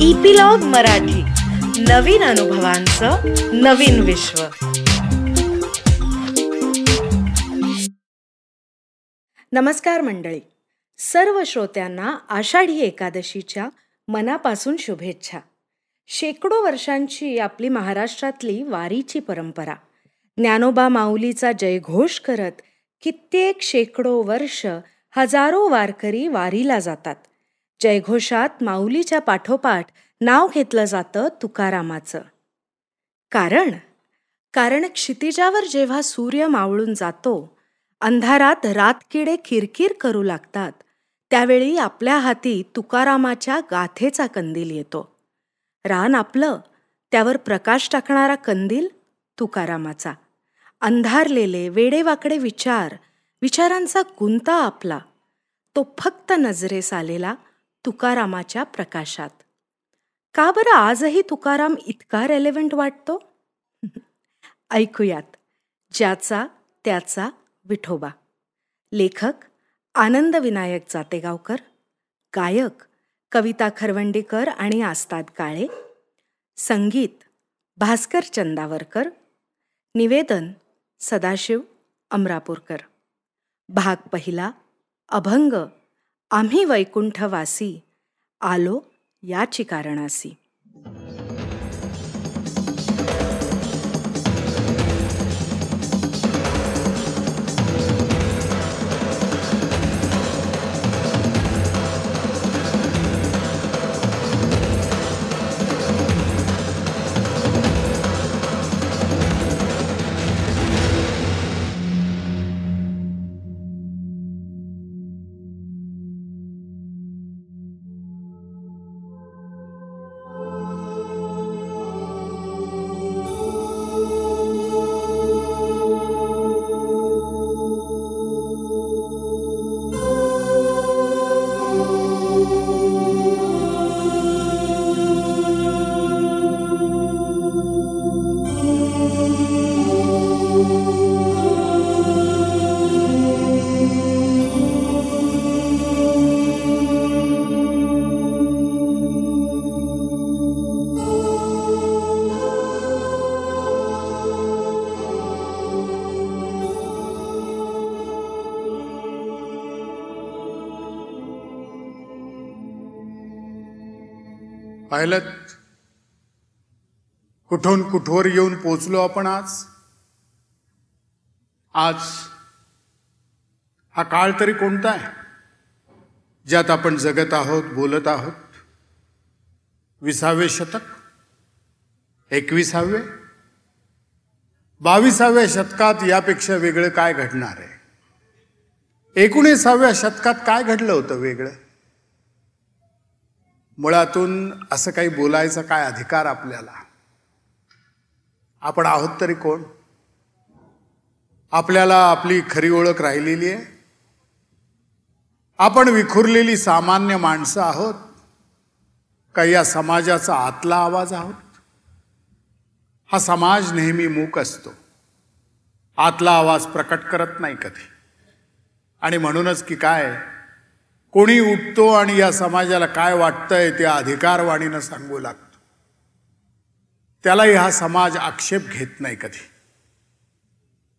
Epilogue Marathi. नवीन अनुभवांचं नवीन विश्व. नमस्कार मंडळी. सर्व श्रोत्यांना आषाढी एकादशीच्या मनापासून शुभेच्छा. शेकडो वर्षांची आपली महाराष्ट्रातली वारीची परंपरा. ज्ञानोबा माऊलीचा जयघोष करत कित्येक शेकडो वर्ष हजारो वारकरी वारीला जातात. जयघोषात माऊलीच्या पाठोपाठ नाव घेतलं जातं तुकारामाचं. कारण कारण क्षितिजावर जेव्हा सूर्य मावळून जातो अंधारात रातकिडे किरकिर करू लागतात त्यावेळी आपल्या हाती तुकारामाच्या गाथेचा कंदील येतो. रान आपलं त्यावर प्रकाश टाकणारा कंदील तुकारामाचा. अंधारलेले वेडेवाकडे विचार विचारांचा गुंता आपला. तो फक्त नजरेस आलेला तुकारामाच्या प्रकाशात. का बरं आजही तुकाराम इतका रेलेव्हंट वाटतो? ऐकूयात. ज्याचा त्याचा विठोबा. लेखक आनंद विनायक जातेगावकर. गायक कविता खरवंडीकर आणि आस्ताद काळे. संगीत भास्कर चंदावरकर. निवेदन सदाशिव अमरापूरकर. भाग पहिला अभंग आम्ही वैकुंठवासी. आलो याची कारणासी. पाहिलं कुठून कुठवर येऊन पोचलो आपण आज? आज हा काळ तरी कोणता आहे? ज्यात आपण जगत आहोत बोलत आहोत? विसावे शतक? एकविसावे? बावीसाव्या शतकात यापेक्षा वेगळं काय घडणार आहे? एकोणीसाव्या शतकात काय घडलं होतं वेगळं? मुळातून असं काही बोलायचा काय अधिकार आपल्याला? आपण आहोत तरी कोण? आपल्याला आपली खरी ओळख राहिलेली आहे? आपण विखुरलेली सामान्य माणसं आहोत? का या समाजाचा आतला आवाज आहोत? हा समाज नेहमी मूक असतो. आतला आवाज प्रकट करत नाही कधी. आणि म्हणूनच की काय कोणी उठतो आणि या समाजाला काय वाटतंय ते अधिकारवाणीनं सांगू लागतो. त्यालाही हा समाज आक्षेप घेत नाही कधी.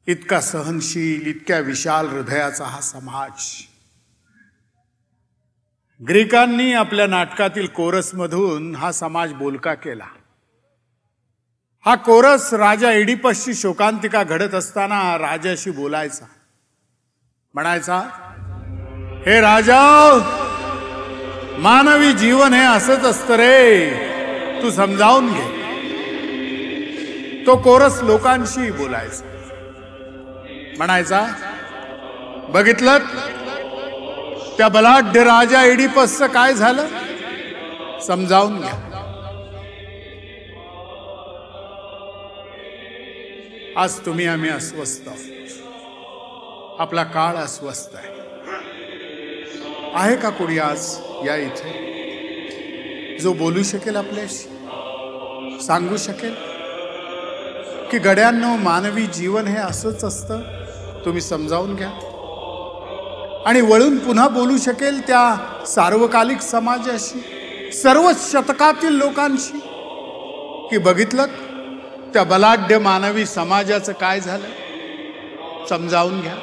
इतका सहनशील इतक्या विशाल हृदयाचा हा समाज. ग्रीकांनी आपल्या नाटकातील कोरसमधून हा समाज बोलका केला. हा कोरस राजा एडिपसची शोकांतिका घडत असताना राजाशी बोलायचा. म्हणायचा हे राजा मानवी जीवन हे असंच असतं रे. तू समजावून घे. तो कोरस लोकांशी बोलायचा. म्हणायचा बघितलं? त्या बलाढ्य राजा एडिपसचं काय झालं? समजावून घ्या. आज तुम्ही आम्ही अस्वस्थ आहोत. आपला काळ अस्वस्थ आहे. आहे का कोणी आज या इथे? जो बोलू शकेल आपल्याशी? सांगू शकेल? की गड्यांनो मानवी जीवन हे असंच असतं. तुम्ही समजावून घ्या. आणि वळून पुन्हा बोलू शकेल त्या सार्वकालिक समाजाशी सर्व शतकातील लोकांशी. की बघितलं त्या बलाढ्य मानवी समाजाचं काय झालं? समजावून घ्या.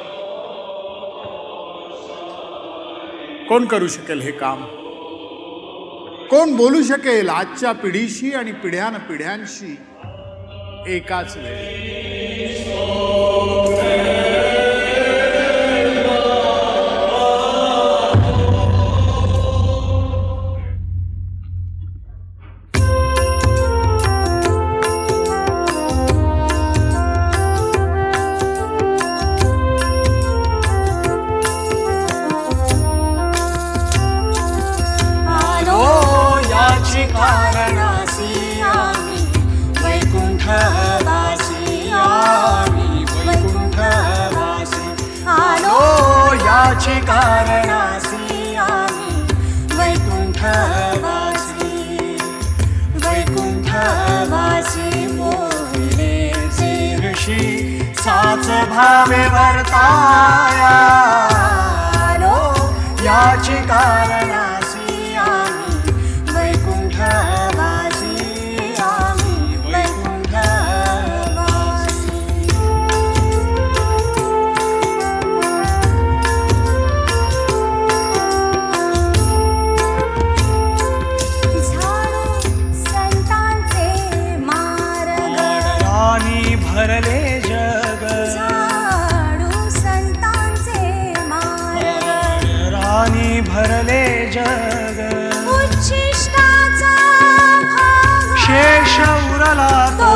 कोण करू शकेल हे काम? कोण बोलू शकेल आजच्या पिढीशी आणि पिढ्यान पिढ्यांशी एकाच वेळी? ियामि वैकुण्ठवासीयामि आलो याचि कारणासियामि वैकुण्ठवासि वैकुण्ठवासि मूले ऋषि साच भावे वर्ताया। याचि कारणा जग. उच्छिष्टाचा शेष उरला तो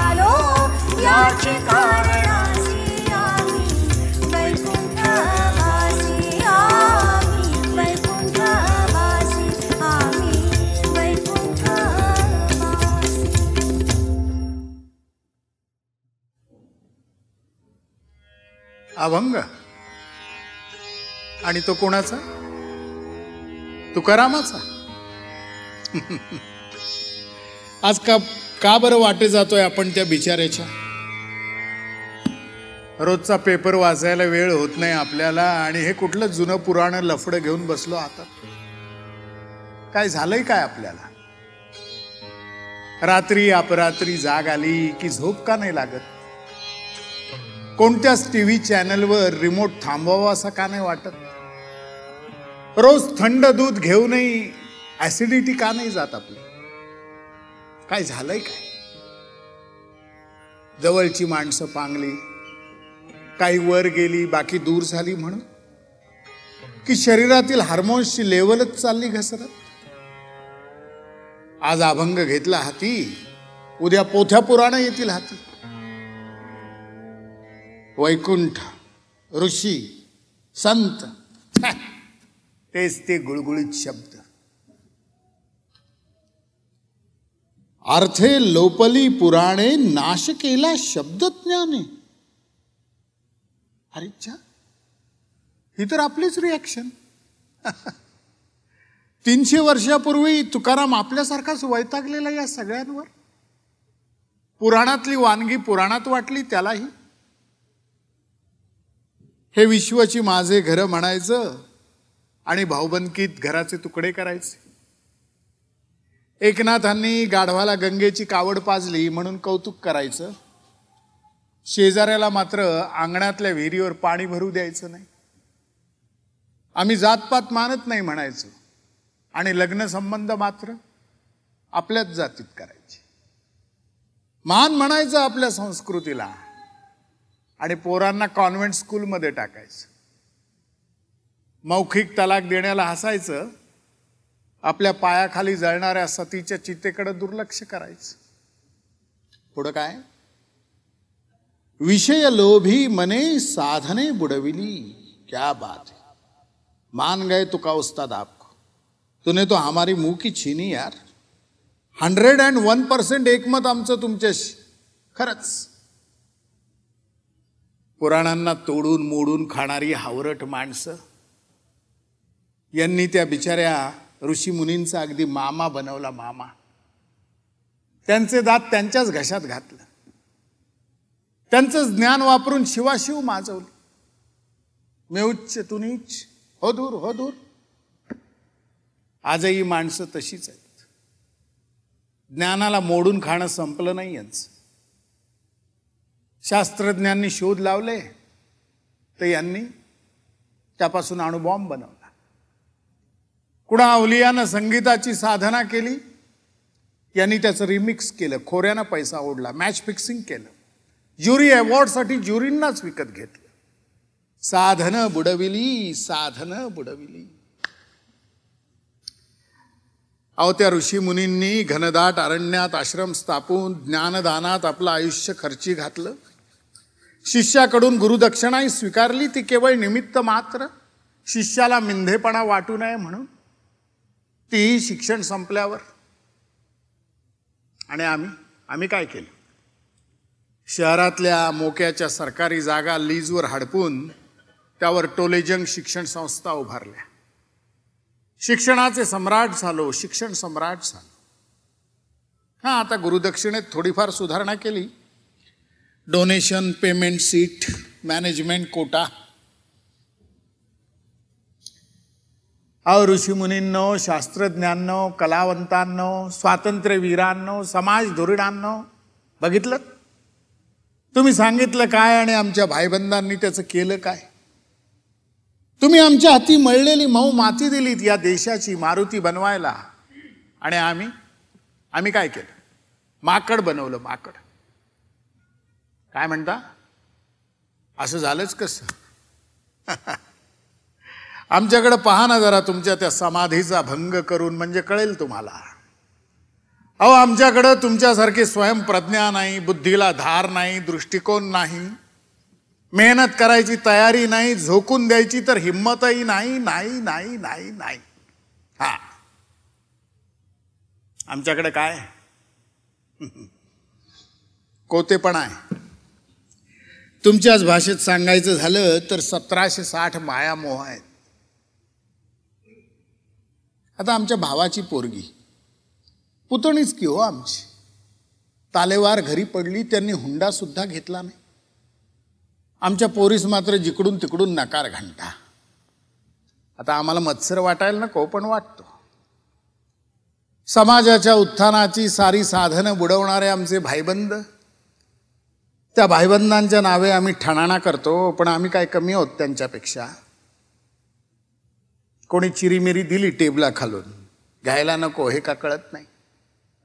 आलो याची कारणासी आम्ही. वैकुंठवासी आम्ही. वैकुंठवासी आम्ही. वैकुंठवासी अभंग? आणि तो कोणाचा? तुकारामाचा? आज का का बरं वाटे जातोय आपण त्या बिचाऱ्याच्या? रोजचा पेपर वाचायला वेळ होत नाही आपल्याला आणि हे कुठलं जुनं पुराण लफडं घेऊन बसलो आता. काय झालंय काय आपल्याला? रात्री अपरात्री जाग आली की झोप का नाही लागत? कोणत्याच टीव्ही चॅनलवर रिमोट थांबवावा असं का नाही वाटत? रोज थंड दूध घेऊनही ऍसिडिटी का नाही जात आपली? काय झालंय काय? जवळची माणसं पांगली काही वर गेली बाकी दूर झाली म्हणून? की शरीरातील हार्मोन्सची लेवलच चालली घसरत? आज अभंग घेतला हाती उद्या पोथ्या पुराण येतील हाती. वैकुंठ ऋषी संत तेच ते गुळगुळीत शब्द. अर्थे लोपली पुराणे नाश केला शब्दज्ञाने. अरे च्छा ही तर आपलीच रिॲक्शन तीनशे वर्षापूर्वी तुकाराम आपल्यासारखाच वैतागलेला या सगळ्यांवर. पुराणातली वानगी पुराणात वाटली त्यालाही. हे विश्वची माझे घर म्हणायचं आणि भाऊबंदकीत घराचे तुकडे करायचे. एकनाथांनी गाढवाला गंगेची कावड पाजली म्हणून कौतुक करायचं. शेजाऱ्याला मात्र अंगणातल्या विहिरीवर पाणी भरू द्यायचं नाही. आम्ही जातपात मानत नाही म्हणायचो. आणि लग्न संबंध मात्र आपल्याच जातीत करायचे. मान म्हणायचं आपल्या संस्कृतीला. आणि पोरांना कॉन्व्हेंट स्कूलमध्ये टाकायचं. मौखिक तलाक देण्याला हसायचं. आपल्या पायाखाली जळणाऱ्या सतीच्या चितेकडे दुर्लक्ष करायचं. पुढं काय? विषय लोभी मने साधने बुडविली क्या बात है. मान गए तो का उस्ताद आपको. तूने तो हमारी मुंह की छीनी यार. हंड्रेड अँड वन पर्सेंट एकमत आमचं तुमच्याशी. खरंच. पुराणांना तोडून मोडून खाणारी हावरट माणसं. यांनी त्या बिचाऱ्या ऋषी मुनींचा अगदी मामा बनवला मामा. त्यांचे दात त्यांच्याच घशात घातलं. त्यांचं ज्ञान वापरून शिवाशिव माजवलं. मी उच्च तू नीच. हो दूर हो दूर आजही माणसं तशीच आहेत. ज्ञानाला मोडून खाणं संपलं नाही यांचं. शास्त्रज्ञांनी शोध लावले तर यांनी त्यापासून अणुबॉम्ब बनवला. कुणा अवलियानं संगीताची साधना केली? यांनी त्याचं रिमिक्स केलं. खोऱ्यानं पैसा ओढला. मॅच फिक्सिंग केलं. ज्युरी अवॉर्डसाठी ज्युरींनाच विकत घेतलं. साधनं बुडविली साधनं बुडविली. अहो त्या ऋषी मुनींनी घनदाट अरण्यात आश्रम स्थापून ज्ञानदानात आपलं आयुष्य खर्ची घातलं. शिष्याकडून गुरुदक्षिणाही स्वीकारली. ती केवळ निमित्त मात्र शिष्याला मिंधेपणा वाटू नये म्हणून. तीही शिक्षण संपल्यावर. आणि आम्ही आम्ही काय केलं? शहरातल्या मोक्याच्या सरकारी जागा लीजवर हडपून त्यावर टोलेजंग शिक्षण संस्था उभारल्या. शिक्षणाचे सम्राट झालो शिक्षण सम्राट झालो. हां आता गुरुदक्षिणेत थोडीफार सुधारणा केली. Donation payment seat management quota अहो ऋषीमुनींनो शास्त्रज्ञांनो कलावंतांनो स्वातंत्र्यवीरांनो समाज धुरीणांनो बघितलं? तुम्ही सांगितलं काय आणि आमच्या भाईबंधांनी त्याचं केलं काय? तुम्ही आमच्या हाती मळलेली मऊ माती दिलीत या देशाची मारुती बनवायला. आणि आम्ही आम्ही काय केलं? माकड बनवलं माकड. काय म्हणता? असं झालंच कसं? आमच्याकडं पहा ना जरा तुमच्या त्या समाधीचा भंग करून म्हणजे कळेल तुम्हाला. अहो आमच्याकडं तुमच्यासारखी स्वयंप्रज्ञा नाही बुद्धीला धार नाही दृष्टिकोन नाही. मेहनत करायची तयारी नाही झोकून द्यायची तर हिंमतही नाही नाही नाही नाही नाही. हा. आमच्याकडे काय? कोतेपणा आहे. तुमच्याच भाषेत सांगायचं झालं तर सतराशे साठ माया मोह आहेत. आता आमच्या भावाची पोरगी. पुतणीच की हो आमची? तालेवार घरी पडली त्यांनी हुंडासुद्धा घेतला नाही. आमच्या पोरीस मात्र जिकडून तिकडून नकार घंटा. आता आम्हाला मत्सर वाटायला नको पण वाटतो. समाजाच्या उत्थानाची सारी साधनं बुडवणारे आमचे भाईबंद त्या भाईबंदांच्या नावे आम्ही ठणाणा करतो पण आम्ही काय कमी आहोत त्यांच्यापेक्षा? कोणी चिरीमिरी दिली टेबला खालून घ्यायला नको हे का कळत नाही?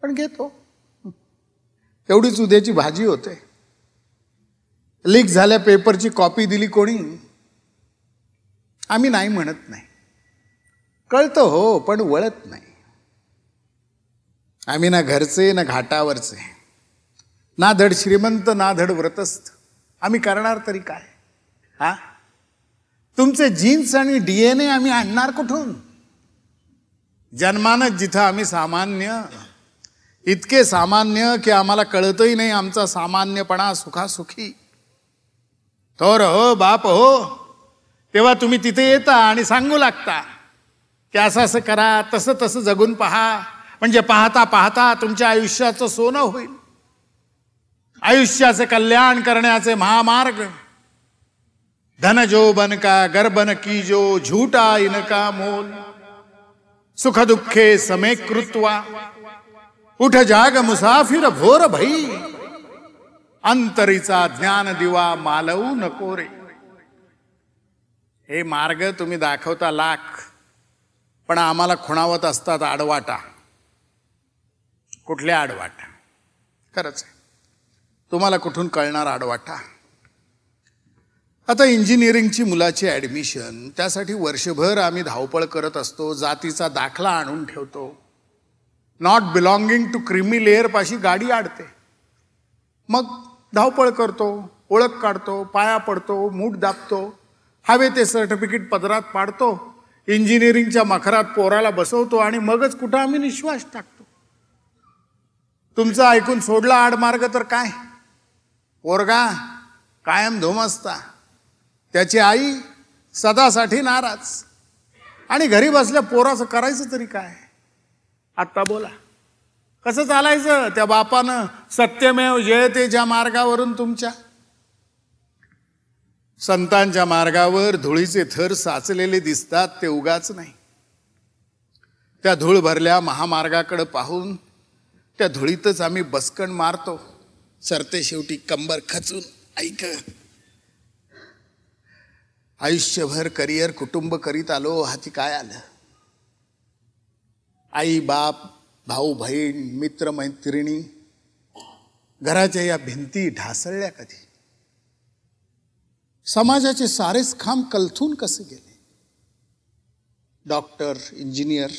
पण घेतो. एवढीच उद्याची भाजी होते. लीक झाल्या पेपरची कॉपी दिली कोणी? आम्ही नाही म्हणत नाही. कळतं हो पण वळत नाही. आम्ही ना घरचे ना घाटावरचे. ना धड श्रीमंत ना धड व्रतस्थ. आम्ही करणार तरी काय? हा? तुमचे जीन्स आणि डीएनए आम्ही आणणार कुठून? जन्मानच जिथं आम्ही सामान्य इतके सामान्य की आम्हाला कळतही नाही आमचा सामान्यपणा सुखासुखी. थोर हो बाप हो तेव्हा तुम्ही तिथे येता आणि सांगू लागता की असं असं करा तसं तसं जगून पहा. म्हणजे पाहता पाहता तुमच्या आयुष्याचं सोनं होईल. आयुष्याचे कल्याण करण्याचे महामार्ग. धन जो बन का गर्बन की जो झूठा इनका मोल। सुख दुखे समे कृत्वा उठ जाग मुसाफिर भोर भई। अंतरीचा ज्ञान दिवा मालवू नको रे हे मार्ग तुम्ही दाखवता लाख पण आम्हाला खुणावत असतात आडवाटा. कुठल्या आडवाटा? खरंच आहे. तुम्हाला कुठून कळणार आडवाटा? आता इंजिनिअरिंगची मुलाची ॲडमिशन त्यासाठी वर्षभर आम्ही धावपळ करत असतो जातीचा दाखला आणून ठेवतो. नॉट बिलॉंगिंग टू क्रिमी लेअरपाशी गाडी आडते. मग धावपळ करतो ओळख काढतो पाया पडतो मूठ दाबतो हवे ते सर्टिफिकेट पदरात पाडतो इंजिनिअरिंगच्या मखरात पोराला बसवतो आणि मगच कुठं आम्ही निश्वास टाकतो. तुमचं ऐकून सोडला आडमार्ग तर काय? पोरगा कायम धुमसता त्याची आई सदासाठी नाराज. आणि घरी बसल्या पोराचं करायचं तरी काय? आत्ता बोला. कसं चालायचं त्या बापानं? सत्यमेव जयते ज्या मार्गावरून तुमच्या? संतांच्या मार्गावर धुळीचे थर साचलेले दिसतात ते उगाच नाही. त्या धूळ भरल्या महामार्गाकडे पाहून त्या धुळीतच आम्ही बसकण मारतो. सरते शेवटी कंबर खचून ऐक. आयुष्यभर करिअर कुटुंब करीत आलो हाती काय आलं? आई बाप भाऊ बहीण मित्र मैत्रिणी घराच्या या भिंती ढासळल्या कधी? समाजाचे सारेच खांब कलथून कसे गेले? डॉक्टर इंजिनियर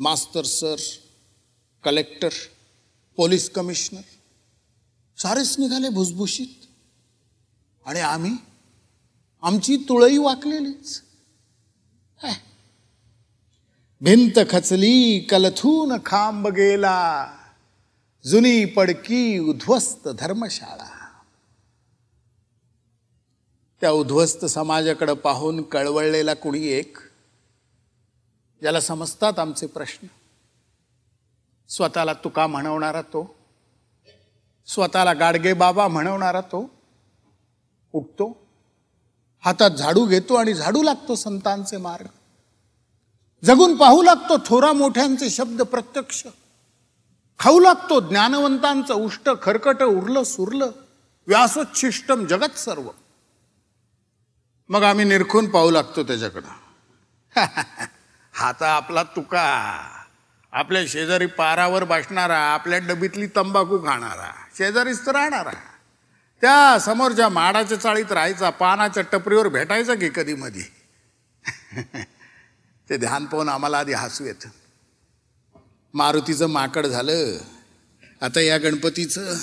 मास्तर सर कलेक्टर पोलीस कमिशनर सारेच निघाले भुसभुशीत. आणि आम्ही आमची तुळई वाकलेलीच. भिंत खचली कलथून खांब गेला. जुनी पडकी उद्ध्वस्त धर्मशाळा. त्या उद्ध्वस्त समाजाकडे पाहून कळवळलेला कुणी एक? ज्याला समजतात आमचे प्रश्न. स्वतःला तुका म्हणवणारा तो. स्वतःला गाडगे बाबा म्हणवणारा तो. उठतो. हातात झाडू घेतो आणि झाडू लागतो संतांचे मार्ग. जगून पाहू लागतो थोरा मोठ्यांचे शब्द प्रत्यक्ष. खाऊ लागतो ज्ञानवंतांचं उष्ट खरकट उरलं सुरलं व्यासोच्छिष्टम जगत सर्व. मग आम्ही निरखून पाहू लागतो त्याच्याकडं. हाता आपला तुका. आपल्या शेजारी पारावर बसणारा आपल्या डबीतली तंबाखू खाणारा. शेजारीच तर राहणारा. त्या समोरच्या माडाच्या चाळीत राहायचा पानाच्या टपरीवर भेटायचा की कधी मधी? ते ध्यान पाहून आम्हाला आधी हसू येतं. मारुतीचं माकड झालं आता या गणपतीचं.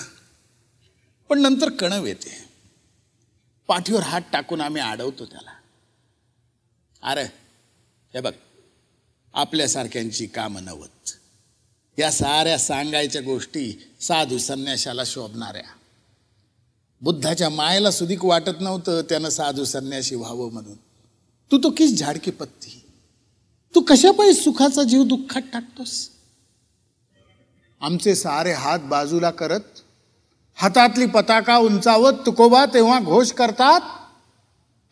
पण नंतर कणव येते. पाठीवर हात टाकून आम्ही अडवतो त्याला. अरे हे बघ आपल्यासारख्यांची कामं नवत या साऱ्या सांगायच्या गोष्टी साधू संन्याशाला शोभणाऱ्या. बुद्धाच्या मायेला सुधीक वाटत नव्हतं त्यानं साधू संन्याशी व्हावं म्हणून. तू तो किस झाडकी पत्ती? तू कशापाई सुखाचा जीव दुःखात टाकतोस? आमचे सारे हात बाजूला करत हातातली पताका उंचावत तुकोबा तेव्हा घोष करतात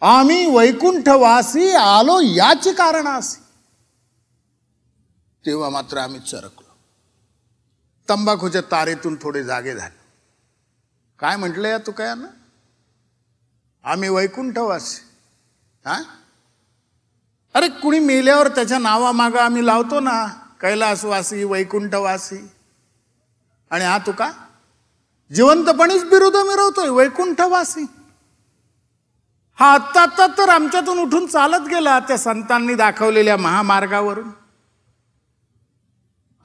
आम्ही वैकुंठवासी आलो याची कारणासी तेव्हा मात्र आम्ही चरकलो. तंबाखूच्या तारेतून थोडे जागे झाले. काय म्हटलं या तुकयानं? आम्ही वैकुंठवासी. हा? अरे कुणी मेल्यावर त्याच्या नावामागं आम्ही लावतो ना कैलासवासी वैकुंठवासी. आणि हा तुका? जिवंतपणीच बिरुद मिरवतोय वैकुंठवासी. हा आत्ता आत्ता तर आमच्यातून उठून चालत गेला त्या संतांनी दाखवलेल्या महामार्गावरून.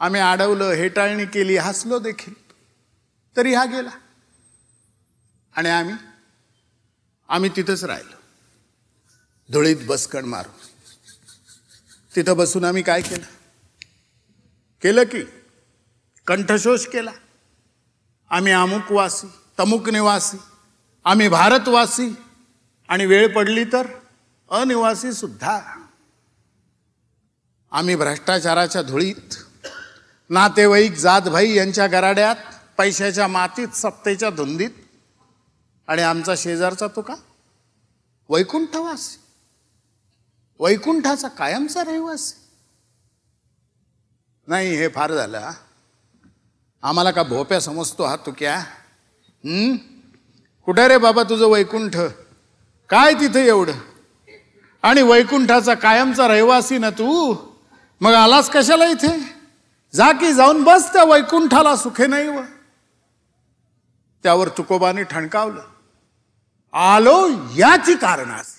आम्ही अडवलं हेटाळणी केली हसलो देखील. तरी हा गेला. आणि आम्ही? आम्ही तिथंच राहिलो. धुळीत बसकण मारून. तिथं बसून आम्ही काय केलं? केलं की? कंठशोष केला. आम्ही अमुकवासी तमुक निवासी आम्ही भारतवासी आणि वेळ पडली तर अनिवासी सुद्धा. आम्ही भ्रष्टाचाराच्या धुळीत नातेवाईक जातभाई यांच्या गराड्यात पैशाच्या मातीत सत्तेच्या धुंदीत आणि आमचा शेजारचा तो का? वैकुंठवास. वैकुंठाचा कायमचा रहिवासी. नाही हे फार झालं आम्हाला का भोप्या समजतो हा तू क्या कुठे रे बाबा तुझं वैकुंठ? काय तिथे एवढं? आणि वैकुंठाचा कायमचा रहिवासी ना तू? मग आलास कशाला इथे? जा की जाऊन बस त्या वैकुंठाला सुखे नाही व त्यावर तुकोबाने ठणकावलं. आलो याची कारणास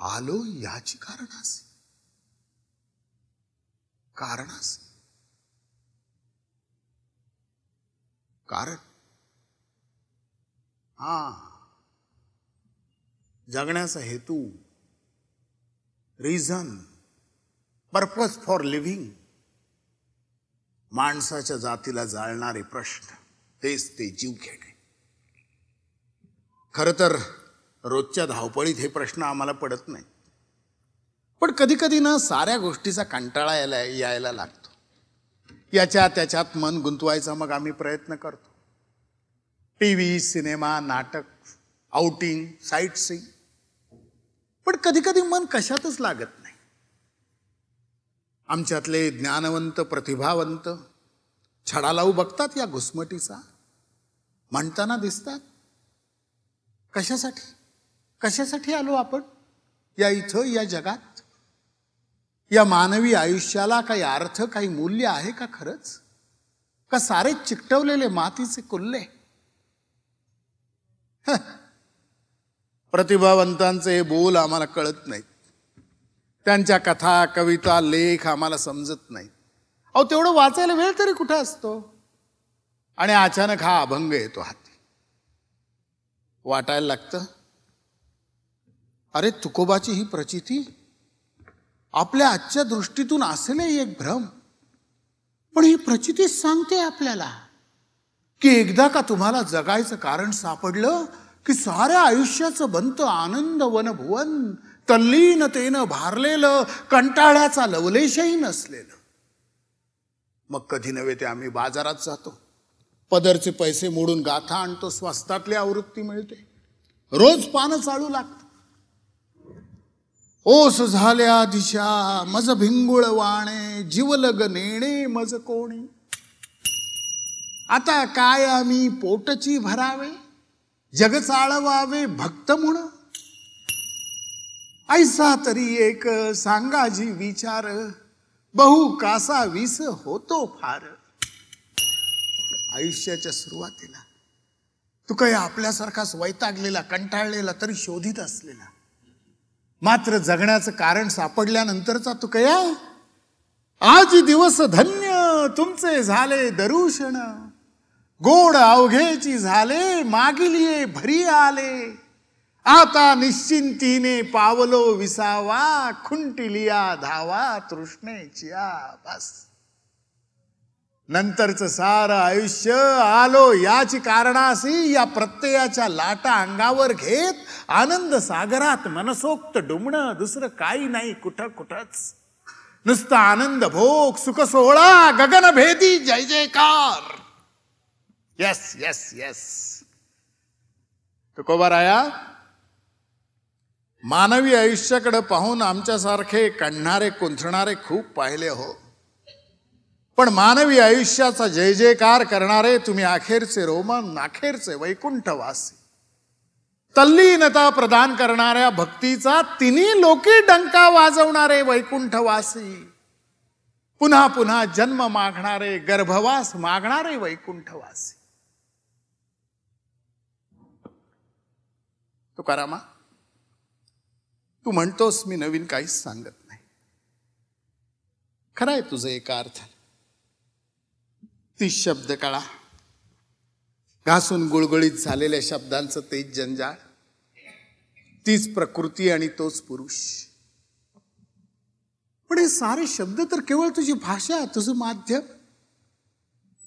आलो याची कारणास कारणास कारण. हा. जगण्याचा हेतू रिझन पर्पज फॉर लिव्हिंग माणसाच्या जातीला जाळणारे प्रश्न तेच ते जीव घेणे. खरं तर रोजच्या धावपळीत हे प्रश्न आम्हाला पडत नाही पण कधी कधी ना साऱ्या गोष्टीचा कंटाळा यायला यायला लागतो. याच्या त्याच्यात मन गुंतवायचा मग आम्ही प्रयत्न करतो. टी व्ही सिनेमा नाटक आउटिंग साईट सीइंग पण कधी कधी मन कशातच लागत नाही. आमच्यातले ज्ञानवंत प्रतिभावंत छडा लावू बघतात या घुसमटीचा. म्हणताना दिसतात. कशासाठी? कशासाठी आलो आपण? या इथं या जगात? या मानवी आयुष्याला काही अर्थ काही मूल्य आहे का खरंच? का सारे चिकटवलेले मातीचे कुल्ले? प्रतिभावंतांचे हे बोल आम्हाला कळत नाहीत त्यांच्या कथा कविता लेख आम्हाला समजत नाहीत अहो तेवढं वाचायला वेळ तरी कुठं असतो? आणि अचानक हा अभंग येतो हाती. वाटायला लागतं अरे तुकोबाची ही प्रचिती? आपल्या आजच्या दृष्टीतून असेलही एक भ्रम. पण ही प्रचितीच सांगते आपल्याला की एकदा का तुम्हाला जगायचं कारण सापडलं की साऱ्या आयुष्याचं बनतं आनंद वनभुवन तल्लीनतेनं भारलेलं कंटाळ्याचा लवलेशही नसलेलं. मग कधी नव्हे ते आम्ही बाजारात जातो. पदरचे पैसे मोडून गाथा आणतो स्वस्तातली आवृत्ती मिळते. रोज पानं चालू लागतं. ओस झाल्या दिशा मज भिंगुळ वाणे जीवलग नेणे मज कोणी. आता काय आम्ही पोटची भरावे? जग चाळवावे भक्त म्हण ऐसा तरी एक सांगाजी विचार बहु कासा विस होतो फार. आयुष्याच्या सुरुवातीला तू काही आपल्यासारखाच वैतागलेला कंटाळलेला तरी शोधित असलेला. मात्र जगण्याचं कारण सापडल्यानंतरचा तू कया आज दिवस धन्य तुमचे झाले दरुषण. गोड अवघेची झाले मागिलिये भरी आले. आता निश्चिंतीने पावलो विसावा खुंटिलिया धावा तृष्णेचिया बस नंतरचं सारं आयुष्य आलो याची कारणासी या प्रत्ययाच्या लाटा अंगावर घेत आनंद सागरात मनसोक्त डुमणं दुसरं काही नाही कुठं कुठंच. नुसता आनंद भोग सुख सोहळा गगनभेदी जय जयकार. यस यस यस तुकोबाराया मानवी आयुष्याकडे पाहून आमच्यासारखे कणणारे कुंथणारे खूप पाहिले हो. पण मानवी आयुष्याचा जय जयकार करणारे तुम्ही अखेरचे रोमन अखेरचे वैकुंठवासी. तल्लीनता प्रदान करणाऱ्या भक्तीचा तिन्ही लोकी डंका वाजवणारे वैकुंठवासी. पुन्हा पुन्हा जन्म मागणारे गर्भवास मागणारे वैकुंठवासी. तुकारामा तू म्हणतोस मी नवीन काहीच सांगत नाही. खरं आहे तुझं एका अर्थ. ती शब्द कळा. घासून गुळगुळीत झालेल्या शब्दांचं तेच जंजाळ. तीच प्रकृती आणि तोच पुरुष. पण हे सारे शब्द तर केवळ तुझी भाषा तुझं माध्यम.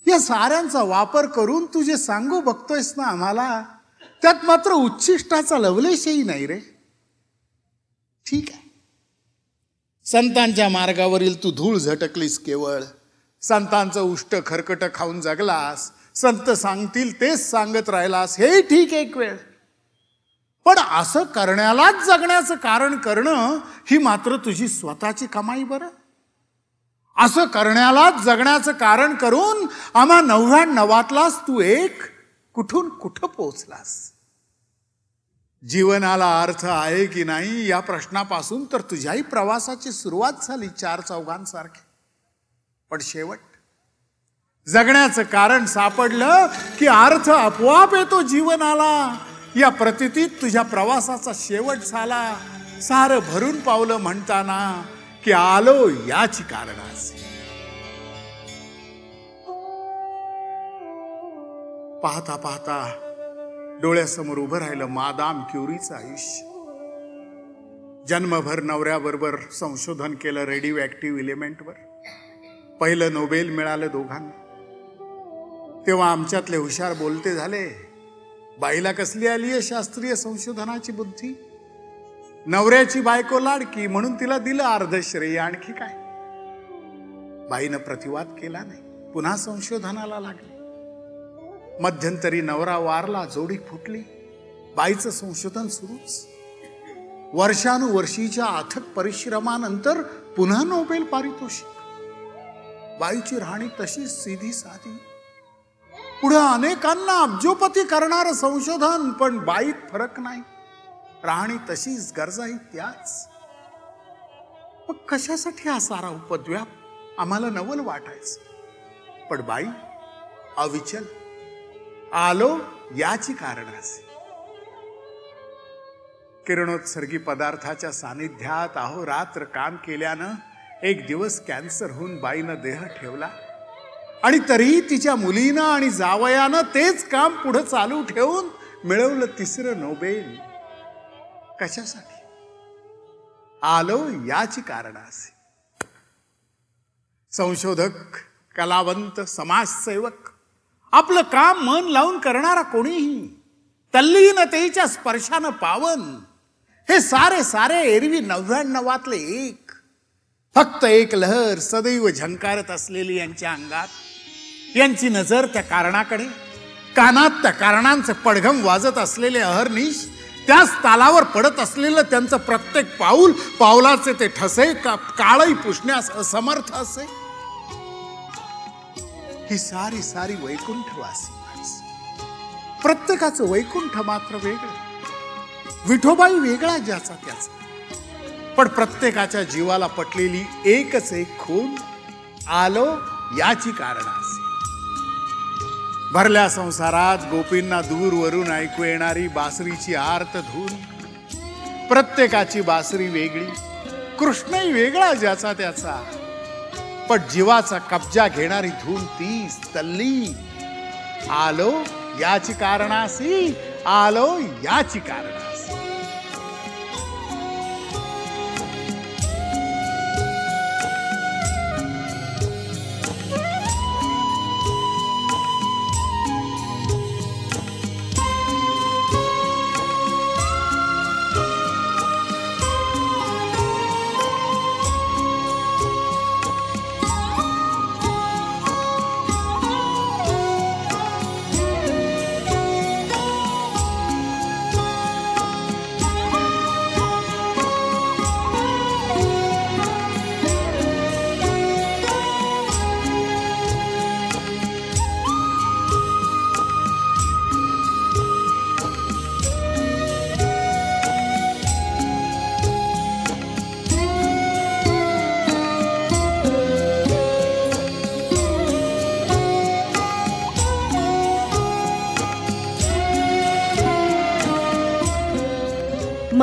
या साऱ्यांचा वापर करून तुझे सांगू बघतोयस ना आम्हाला त्यात मात्र उच्चिष्टाचा लवलेशही नाही रे. ठीक आहे. संतांच्या मार्गावरील तू धूळ झटकलीस केवळ. संतांचं उष्ट खरकट खाऊन जगलास. संत सांगतील तेच सांगत राहिलास. हे ठीक एक वेळ. पण असं करण्यालाच जगण्याचं कारण करणं ही मात्र तुझी स्वतःची कमाई बरं. असं करण्यालाच जगण्याचं कारण करून आम्हा नव्याण्णवातलाच तू एक कुठून कुठं पोचलास जीवनाला अर्थ आहे की नाही या प्रश्नापासून तर तुझ्याही प्रवासाची सुरुवात झाली चार चौघांसारखी. पण शेवट जगण्याचं कारण सापडलं की अर्थ आपोआप येतो जीवनाला. या प्रतितीत तुझ्या प्रवासाचा शेवट झाला. सारं भरून पावलं म्हणताना की आलो याची कारणास. पाहता पाहता डोळ्यासमोर उभं राहिलं मादाम क्युरीचं आयुष्य. जन्मभर नवऱ्याबरोबर संशोधन केलं रेडिओ ऍक्टिव्ह इलिमेंटवर पहिलं नोबेल मिळालं दोघांना. तेव्हा आमच्यातले हुशार बोलते झाले बाईला कसली आली आहे शास्त्रीय संशोधनाची बुद्धी? नवऱ्याची बायको लाडकी म्हणून तिला दिलं अर्ध श्रेय आणखी काय? बाईनं प्रतिवाद केला नाही. पुन्हा संशोधनाला लागली. मध्यंतरी नवरा वारला जोडी फुटली. बाईचं संशोधन सुरूच. वर्षानुवर्षीच्या अथक परिश्रमानंतर पुन्हा नोबेल पारितोषिक. बाईची राहणी तशीच सीधी साधी. पुढे अनेकांना अब्जोपती करणारं संशोधन पण बाईत फरक नाही. राहणी तशीच गरजाही त्याच. मग कशासाठी हा सारा उपद्व्याप? आम्हाला नवल वाटायचं. पण बाई अविचल. आलो याची कारण असे. किरणोत्सर्गी पदार्थाच्या सानिध्यात अहोरात्र काम केल्यानं एक दिवस कॅन्सर होऊन बाईनं देह ठेवला. आणि तरीही तिच्या मुलीनं आणि जावयानं तेच काम पुढं चालू ठेवून मिळवलं तिसरं नोबेल. कशासाठी? आलो याची कारण असे. संशोधक कलावंत समाजसेवक आपलं काम मन लावून करणारा कोणीही तल्लीनतेच्या स्पर्शानं पावन हे सारे सारे एरवी नव्याण्णवातले एक. फक्त एक लहर सदैव झंकारत असलेली यांच्या अंगात. यांची नजर त्या कारणाकडे कानात त्या कारणांचं पडघम वाजत असलेले अहर्निश त्याच तालावर पडत असलेलं त्यांचं प्रत्येक पाऊल पावलाचे ते ठसे का काळही पुसण्यास असमर्थ असे. ही सारी सारी वैकुंठवासी माणसं. प्रत्येकाचं वैकुंठ मात्र वेगळं. विठोबाई वेगळा ज्याचा त्याचा. पण प्रत्येकाच्या जीवाला पटलेली एकच एक खून आलो याची कारण असे. भरल्या संसारात गोपींना दूरवरून ऐकू येणारी बासरीची आर्त धून. प्रत्येकाची बासरी वेगळी. कृष्णही वेगळा ज्याचा त्याचा. पण जीवाचा कब्जा घेणारी धूम तीस तल्ली. आलो याची कारणासी आलो याची कारणा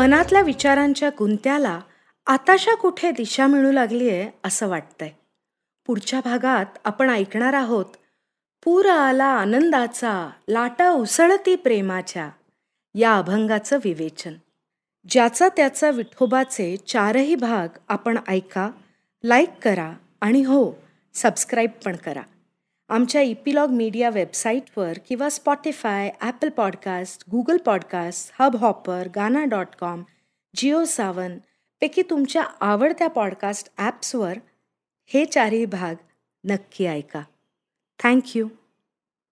मनातल्या विचारांच्या गुंत्याला आताशा कुठे दिशा मिळू लागली आहे असं वाटतंय. पुढच्या भागात आपण ऐकणार आहोत पूर आला आनंदाचा लाटा उसळती प्रेमाच्या या अभंगाचं विवेचन. ज्याचा त्याचा विठोबाचे चारही भाग आपण ऐका लाईक करा आणि हो सबस्क्राईब पण करा. आमच्या इपिलॉग मीडिया वेबसाईटवर किंवा Spotify Apple podcast Google podcast Hubhopper Gaana dot com Jio Saavn पैकी तुमच्या आवडत्या पॉडकास्ट ॲप्सवर हे चारही भाग नक्की ऐका. थँक्यू